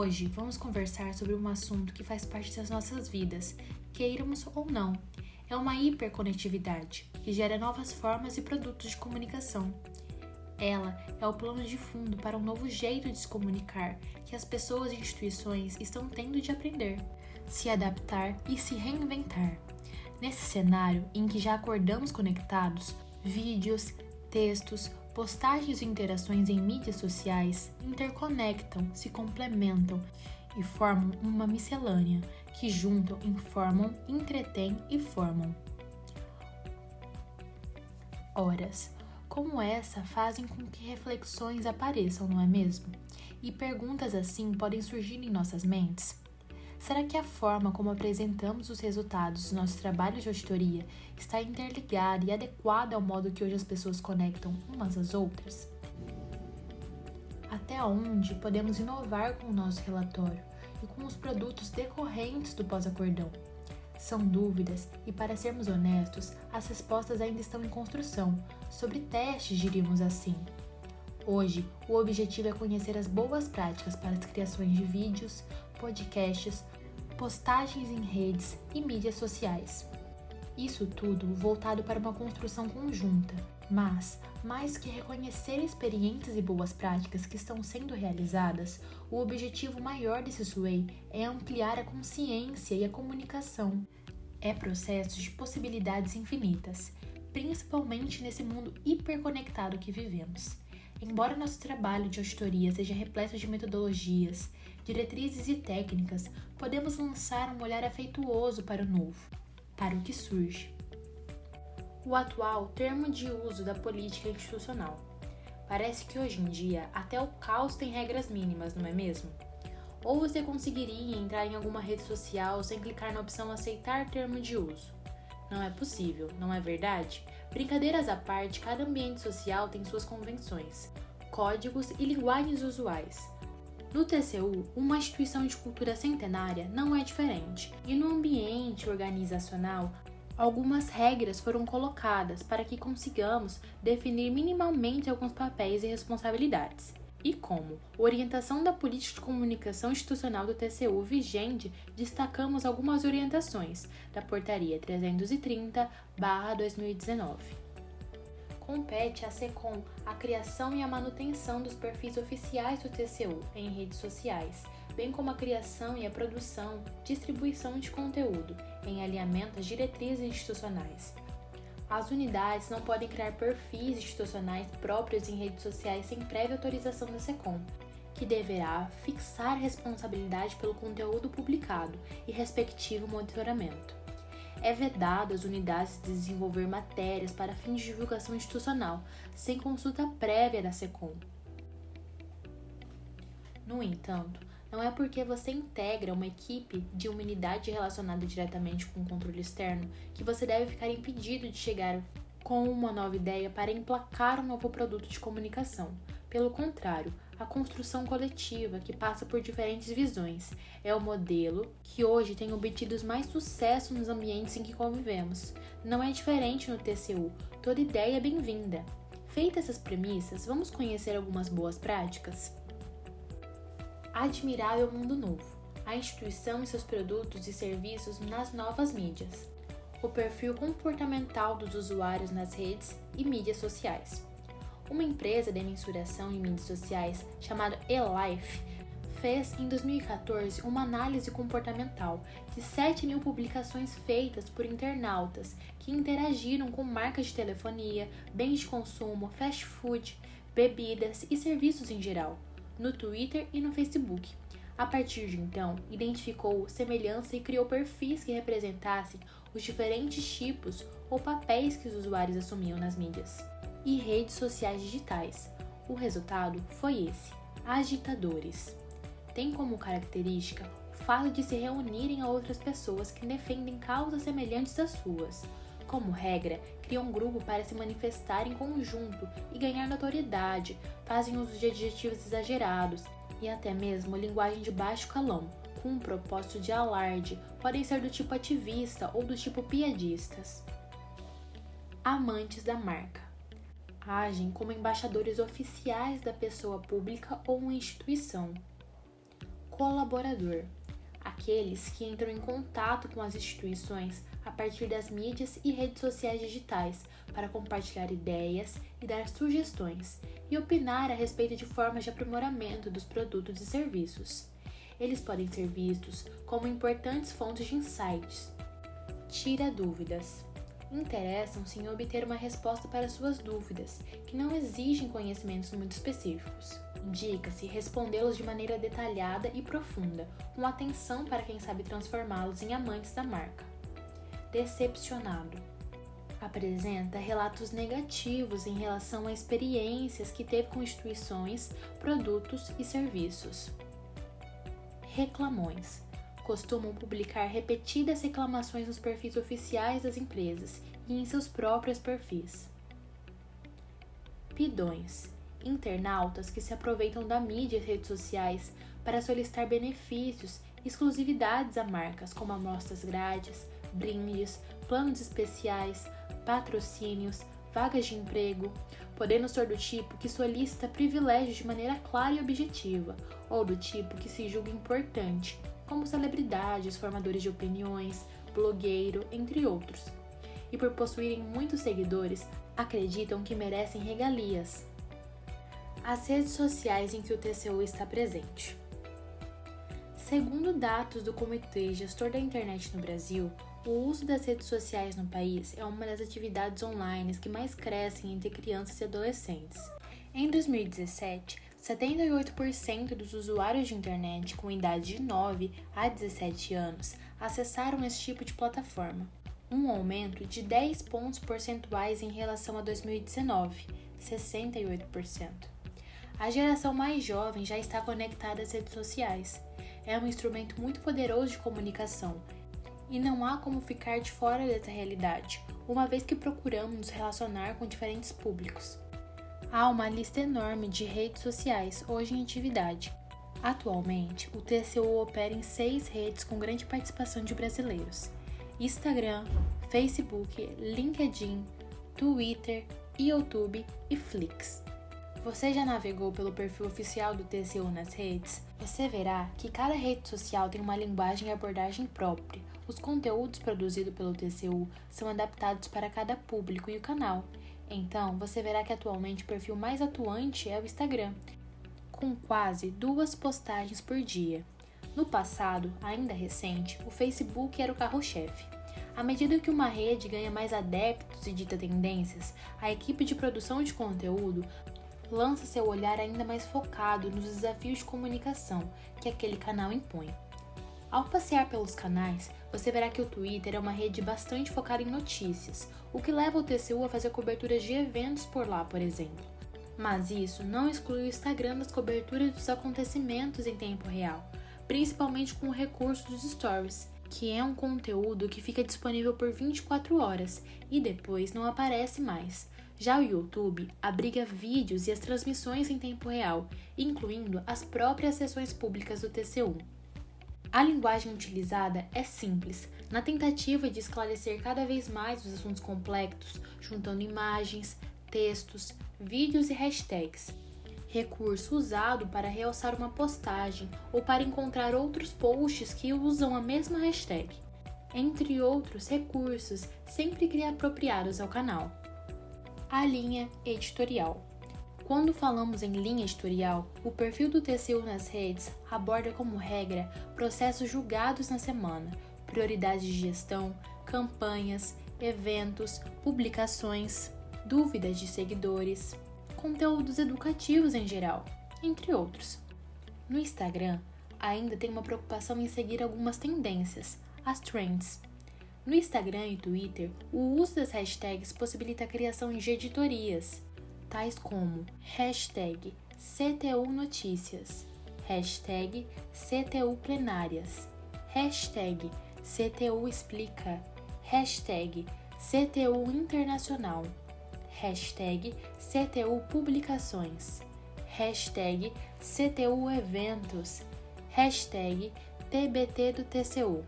Hoje vamos conversar sobre um assunto que faz parte das nossas vidas, queiramos ou não. É uma hiperconectividade que gera novas formas e produtos de comunicação. Ela é o plano de fundo para um novo jeito de se comunicar que as pessoas e instituições estão tendo de aprender, se adaptar e se reinventar. Nesse cenário em que já acordamos conectados, vídeos, textos, postagens e interações em mídias sociais interconectam, se complementam e formam uma miscelânea que juntam, informam, entretêm e formam. Horas como essa fazem com que reflexões apareçam, não é mesmo? E perguntas assim podem surgir em nossas mentes. Será que a forma como apresentamos os resultados dos nossos trabalhos de auditoria está interligada e adequada ao modo que hoje as pessoas conectam umas às outras? Até onde podemos inovar com o nosso relatório e com os produtos decorrentes do pós-acordão? São dúvidas e, para sermos honestos, as respostas ainda estão em construção, sobre testes, diríamos assim. Hoje, o objetivo é conhecer as boas práticas para as criações de vídeos, podcasts, postagens em redes e mídias sociais. Isso tudo voltado para uma construção conjunta, mas, mais que reconhecer experiências e boas práticas que estão sendo realizadas, o objetivo maior desse SWAY é ampliar a consciência e a comunicação. É processo de possibilidades infinitas, principalmente nesse mundo hiperconectado que vivemos. Embora nosso trabalho de auditoria seja repleto de metodologias, diretrizes e técnicas, podemos lançar um olhar afeituoso para o novo, para o que surge. O atual termo de uso da política institucional. Parece que hoje em dia até o caos tem regras mínimas, não é mesmo? Ou você conseguiria entrar em alguma rede social sem clicar na opção aceitar termo de uso? Não é possível, não é verdade? Brincadeiras à parte, cada ambiente social tem suas convenções, códigos e linguagens usuais. No TCU, uma instituição de cultura centenária não é diferente, e no ambiente organizacional, algumas regras foram colocadas para que consigamos definir minimamente alguns papéis e responsabilidades. E como? Orientação da política de comunicação institucional do TCU vigente, destacamos algumas orientações. Da Portaria 330/2019 compete à SECOM a criação e a manutenção dos perfis oficiais do TCU em redes sociais, bem como a criação e a produção, distribuição de conteúdo em alinhamento às diretrizes institucionais. As unidades não podem criar perfis institucionais próprios em redes sociais sem prévia autorização da SECOM, que deverá fixar responsabilidade pelo conteúdo publicado e respectivo monitoramento é vedado às unidades desenvolver matérias para fins de divulgação institucional, sem consulta prévia da SECOM. No entanto, não é porque você integra uma equipe de uma unidade relacionada diretamente com o controle externo que você deve ficar impedido de chegar com uma nova ideia para emplacar um novo produto de comunicação. Pelo contrário, a construção coletiva, que passa por diferentes visões. É o modelo que hoje tem obtido mais sucesso nos ambientes em que convivemos. Não é diferente no TCU, toda ideia é bem-vinda. Feitas essas premissas, vamos conhecer algumas boas práticas? Admirável Mundo Novo a instituição e seus produtos e serviços nas novas mídias, o perfil comportamental dos usuários nas redes e mídias sociais. Uma empresa de mensuração em mídias sociais chamada eLife fez em 2014 uma análise comportamental de 7 mil publicações feitas por internautas que interagiram com marcas de telefonia, bens de consumo, fast food, bebidas e serviços em geral, no Twitter e no Facebook. A partir de então, identificou semelhança e criou perfis que representassem os diferentes tipos ou papéis que os usuários assumiam nas mídias e redes sociais digitais. O resultado foi esse: agitadores. Tem como característica o fato de se reunirem a outras pessoas que defendem causas semelhantes às suas. Como regra, criam um grupo para se manifestar em conjunto e ganhar notoriedade, fazem uso de adjetivos exagerados e até mesmo linguagem de baixo calão, com um propósito de alarde, podem ser do tipo ativista ou do tipo piadistas. Amantes da marca agem como embaixadores oficiais da pessoa pública ou instituição. colaborador, aqueles que entram em contato com as instituições a partir das mídias e redes sociais digitais para compartilhar ideias e dar sugestões e opinar a respeito de formas de aprimoramento dos produtos e serviços. Eles podem ser vistos como importantes fontes de insights. Tira dúvidas. Interessam-se em obter uma resposta para suas dúvidas, que não exigem conhecimentos muito específicos. Indica-se respondê-los de maneira detalhada e profunda, com atenção para quem sabe transformá-los em amantes da marca. Decepcionado apresenta relatos negativos em relação a experiências que teve com instituições, produtos e serviços. Reclamões costumam publicar repetidas reclamações nos perfis oficiais das empresas e em seus próprios perfis. Pidões internautas que se aproveitam da mídia e redes sociais para solicitar benefícios e exclusividades a marcas como amostras grátis, brindes, planos especiais, patrocínios, vagas de emprego, podendo ser do tipo que solicita privilégios de maneira clara e objetiva, ou do tipo que se julga importante, como celebridades, formadores de opiniões, blogueiro, entre outros. E por possuírem muitos seguidores, acreditam que merecem regalias. As redes sociais em que o TCU está presente. Segundo dados do Comitê Gestor da Internet no Brasil, o uso das redes sociais no país é uma das atividades online que mais crescem entre crianças e adolescentes. Em 2017, 78% dos usuários de internet com idade de 9 a 17 anos acessaram esse tipo de plataforma, um aumento de 10 pontos percentuais em relação a 2019, 68%. A geração mais jovem já está conectada às redes sociais. É um instrumento muito poderoso de comunicação e não há como ficar de fora dessa realidade, uma vez que procuramos nos relacionar com diferentes públicos. Há uma lista enorme de redes sociais hoje em atividade. Atualmente, o TCU opera em seis redes com grande participação de brasileiros: Instagram, Facebook, LinkedIn, Twitter, YouTube e Flix. Você já navegou pelo perfil oficial do TCU nas redes? Você verá que cada rede social tem uma linguagem e abordagem própria, os conteúdos produzidos pelo TCU são adaptados para cada público e o canal. Então, você verá que atualmente o perfil mais atuante é o Instagram, com quase duas postagens por dia. No passado, ainda recente, o Facebook era o carro-chefe. À medida que uma rede ganha mais adeptos e dita tendências, a equipe de produção de conteúdo lança seu olhar ainda mais focado nos desafios de comunicação que aquele canal impõe. Ao passear pelos canais, você verá que o Twitter é uma rede bastante focada em notícias, o que leva o TCU a fazer coberturas de eventos por lá, por exemplo. Mas isso não exclui o Instagram das coberturas dos acontecimentos em tempo real, principalmente com o recurso dos stories, que é um conteúdo que fica disponível por 24 horas e depois não aparece mais. Já o YouTube abriga vídeos e as transmissões em tempo real, incluindo as próprias sessões públicas do TCU. A linguagem utilizada é simples, na tentativa de esclarecer cada vez mais os assuntos complexos, juntando imagens, textos, vídeos e hashtags. Recurso usado para realçar uma postagem ou para encontrar outros posts que usam a mesma hashtag. Entre outros recursos sempre apropriados ao canal. A linha editorial. Quando falamos em linha editorial, o perfil do TCU nas redes aborda como regra processos julgados na semana, prioridades de gestão, campanhas, eventos, publicações, dúvidas de seguidores, conteúdos educativos em geral, entre outros. No Instagram, ainda tem uma preocupação em seguir algumas tendências, as trends. No Instagram e Twitter, o uso das hashtags possibilita a criação de editorias, tais como hashtag CTU Notícias, hashtag CTU Plenárias, hashtag CTU Explica, hashtag CTU Internacional, hashtag CTU Publicações, hashtag CTU Eventos, hashtag TBT do TCU,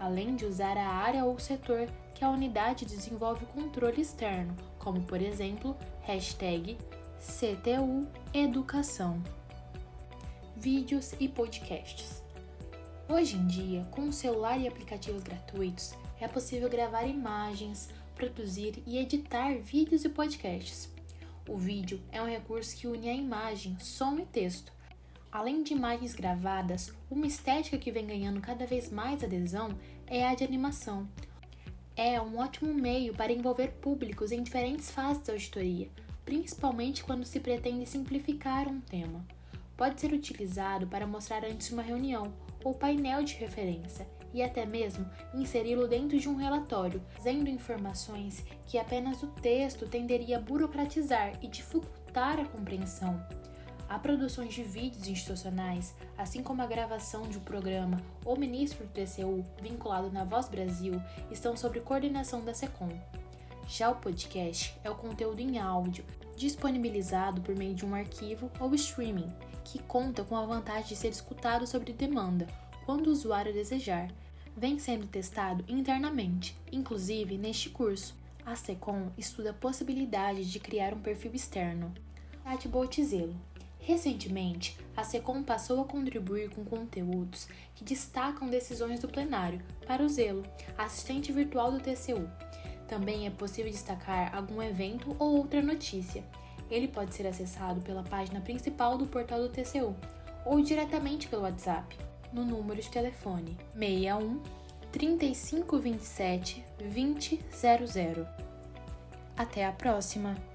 além de usar a área ou setor que a unidade desenvolve o controle externo, como por exemplo, hashtag CTU Educação. Vídeos e podcasts. Hoje em dia, com o celular e aplicativos gratuitos, é possível gravar imagens, produzir e editar vídeos e podcasts. O vídeo é um recurso que une a imagem, som e texto. Além de imagens gravadas, uma estética que vem ganhando cada vez mais adesão é a de animação. É um ótimo meio para envolver públicos em diferentes fases da auditoria, principalmente quando se pretende simplificar um tema. Pode ser utilizado para mostrar antes uma reunião ou painel de referência e até mesmo inseri-lo dentro de um relatório, trazendo informações que apenas o texto tenderia a burocratizar e dificultar a compreensão. Há produções de vídeos institucionais, assim como a gravação de um programa ou ministro do TCU vinculado na Voz Brasil, estão sob coordenação da SECOM. Já o podcast é o conteúdo em áudio, disponibilizado por meio de um arquivo ou streaming, que conta com a vantagem de ser escutado sobre demanda, quando o usuário desejar. Vem sendo testado internamente, inclusive neste curso. A SECOM estuda a possibilidade de criar um perfil externo. Chatbot Zelo. Recentemente, a SECOM passou a contribuir com conteúdos que destacam decisões do plenário para o Zelo, assistente virtual do TCU. Também é possível destacar algum evento ou outra notícia. Ele pode ser acessado pela página principal do portal do TCU ou diretamente pelo WhatsApp no número de telefone 61 3527 2000. Até a próxima!